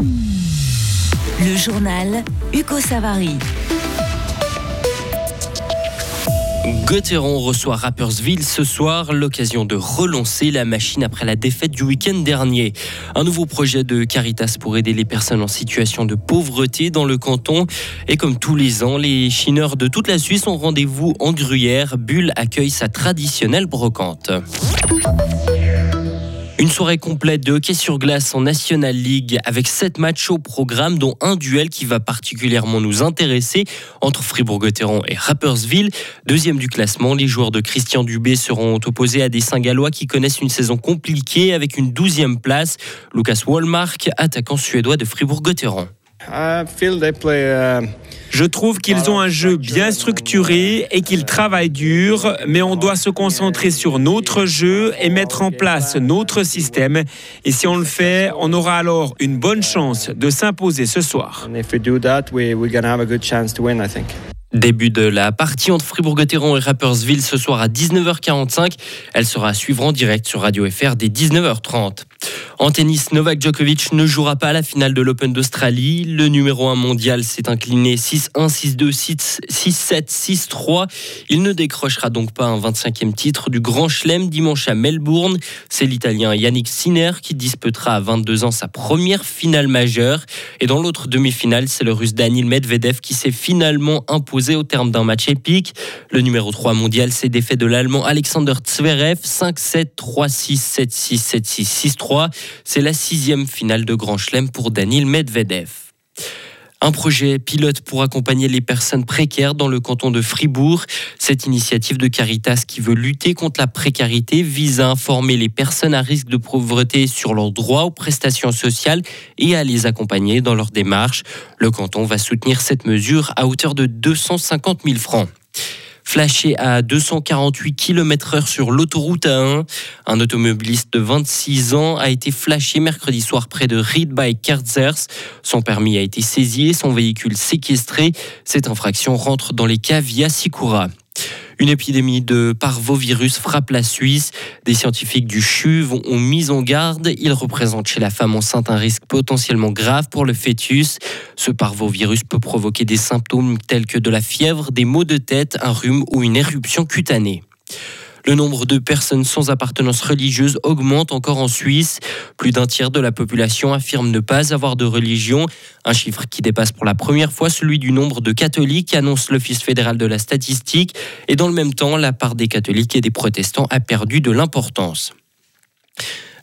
Le journal Hugo Savary. Gauthieron reçoit Rappersville ce soir, l'occasion de relancer la machine après la défaite du week-end dernier. Un nouveau projet de Caritas pour aider les personnes en situation de pauvreté dans le canton. Et comme tous les ans, les chineurs de toute la Suisse ont rendez-vous en Gruyère. Bulle accueille sa traditionnelle brocante. Une soirée complète de hockey sur glace en National League avec sept matchs au programme, dont un duel qui va particulièrement nous intéresser entre Fribourg-Gotteron et Rappersville. Deuxième du classement, les joueurs de Christian Dubé seront opposés à des Saint-Gallois qui connaissent une saison compliquée avec une douzième place. Lucas Wallmark, attaquant suédois de Fribourg-Gotteron. Je trouve qu'ils ont un jeu bien structuré et qu'ils travaillent dur, mais on doit se concentrer sur notre jeu et mettre en place notre système. Et si on le fait, on aura alors une bonne chance de s'imposer ce soir. Début de la partie entre Fribourg-Gotteron et Rappersville ce soir à 19h45. Elle sera à suivre en direct sur Radio FR dès 19h30. En tennis, Novak Djokovic ne jouera pas à la finale de l'Open d'Australie. Le numéro 1 mondial s'est incliné 6-1, 6-2, 6-7, 6-3. Il ne décrochera donc pas un 25e titre du Grand Chelem dimanche à Melbourne. C'est l'Italien Yannick Sinner qui disputera à 22 ans sa première finale majeure. Et dans l'autre demi-finale, c'est le Russe Daniil Medvedev qui s'est finalement imposé au terme d'un match épique. Le numéro 3 mondial s'est défait de l'Allemand Alexander Zverev 5-7, 3-6, 7-6, 7-6, 6-3. C'est la sixième finale de Grand Chelem pour Daniil Medvedev. Un projet pilote pour accompagner les personnes précaires dans le canton de Fribourg. Cette initiative de Caritas qui veut lutter contre la précarité vise à informer les personnes à risque de pauvreté sur leurs droits aux prestations sociales et à les accompagner dans leur démarche. Le canton va soutenir cette mesure à hauteur de 250 000 francs flashé à 248 km/h sur l'autoroute A1. Un automobiliste de 26 ans a été flashé mercredi soir près de Reed by Kerzers. Son permis a été saisi et son véhicule séquestré. Cette infraction rentre dans les cas via Sikura. Une épidémie de parvovirus frappe la Suisse. Des scientifiques du CHUV ont mis en garde. Il représente chez la femme enceinte un risque potentiellement grave pour le fœtus. Ce parvovirus peut provoquer des symptômes tels que de la fièvre, des maux de tête, un rhume ou une éruption cutanée. Le nombre de personnes sans appartenance religieuse augmente encore en Suisse. Plus d'un tiers de la population affirme ne pas avoir de religion, un chiffre qui dépasse pour la première fois celui du nombre de catholiques, annonce l'Office fédéral de la statistique. Et dans le même temps, la part des catholiques et des protestants a perdu de l'importance.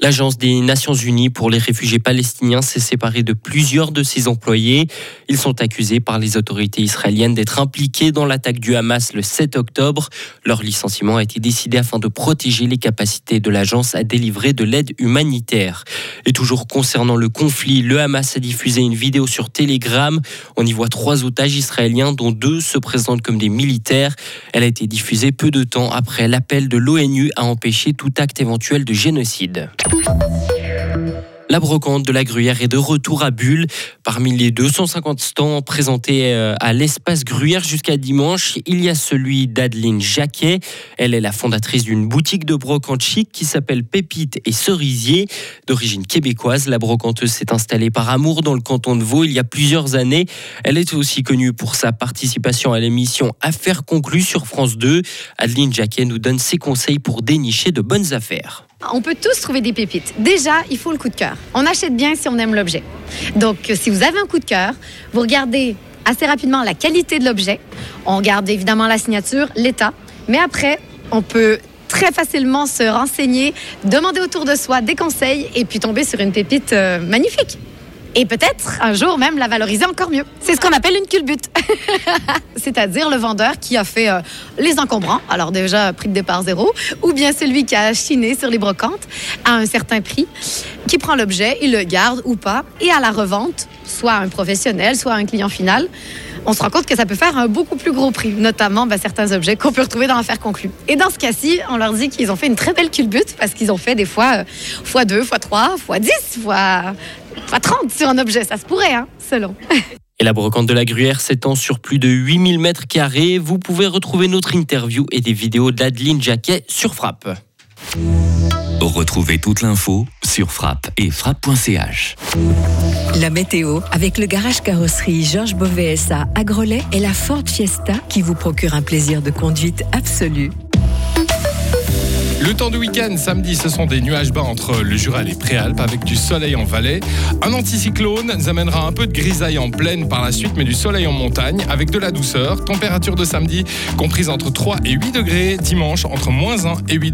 L'Agence des Nations Unies pour les réfugiés palestiniens s'est séparée de plusieurs de ses employés. Ils sont accusés par les autorités israéliennes d'être impliqués dans l'attaque du Hamas le 7 octobre. Leur licenciement a été décidé afin de protéger les capacités de l'agence à délivrer de l'aide humanitaire. Et toujours concernant le conflit, le Hamas a diffusé une vidéo sur Telegram. On y voit trois otages israéliens dont deux se présentent comme des militaires. Elle a été diffusée peu de temps après l'appel de l'ONU à empêcher tout acte éventuel de génocide. La brocante de la Gruyère est de retour à Bulle. Parmi les 250 stands présentés euh, à l'espace Gruyère jusqu'à dimanche, il y a celui d'Adeline Jacquet. Elle est la fondatrice d'une boutique de brocante chic qui s'appelle Pépite et Cerisier. D'origine québécoise, la brocanteuse s'est installée par amour dans le canton de Vaud il y a plusieurs années. Elle est aussi connue pour sa participation à l'émission Affaires conclues sur France 2. Adeline Jacquet nous donne ses conseils pour dénicher de bonnes affaires. On peut tous trouver des pépites. Déjà, il faut le coup de cœur. On achète bien si on aime l'objet. Donc, si vous avez un coup de cœur, vous regardez assez rapidement la qualité de l'objet. On regarde évidemment la signature, l'état. Mais après, on peut très facilement se renseigner, demander autour de soi des conseils et puis tomber sur une pépite euh, magnifique et peut-être un jour même la valoriser encore mieux. C'est ce qu'on appelle une culbute. C'est-à-dire le vendeur qui a fait euh, les encombrants, alors déjà prix de départ zéro, ou bien celui qui a chiné sur les brocantes à un certain prix, qui prend l'objet, il le garde ou pas, et à la revente, soit un professionnel, soit un client final, on se rend compte que ça peut faire un beaucoup plus gros prix, notamment ben, certains objets qu'on peut retrouver dans l'affaire conclue. Et dans ce cas-ci, on leur dit qu'ils ont fait une très belle culbute parce qu'ils ont fait des fois x2, x3, x10, x Pas 30 sur un objet, ça se pourrait, hein, selon. Et la brocante de la Gruyère s'étend sur plus de 8000 mètres carrés. Vous pouvez retrouver notre interview et des vidéos d'Adeline Jacquet sur Frappe. Retrouvez toute l'info sur frappe et frappe.ch. La météo, avec le garage carrosserie Georges Beauvais SA à Grelais et la Ford Fiesta qui vous procure un plaisir de conduite absolu. Le temps du week-end, samedi, ce sont des nuages bas entre le Jura et les Préalpes avec du soleil en vallée. Un anticyclone nous amènera un peu de grisaille en plaine par la suite, mais du soleil en montagne avec de la douceur. Température de samedi comprise entre 3 et 8 degrés. Dimanche, entre moins 1 et 8 degrés.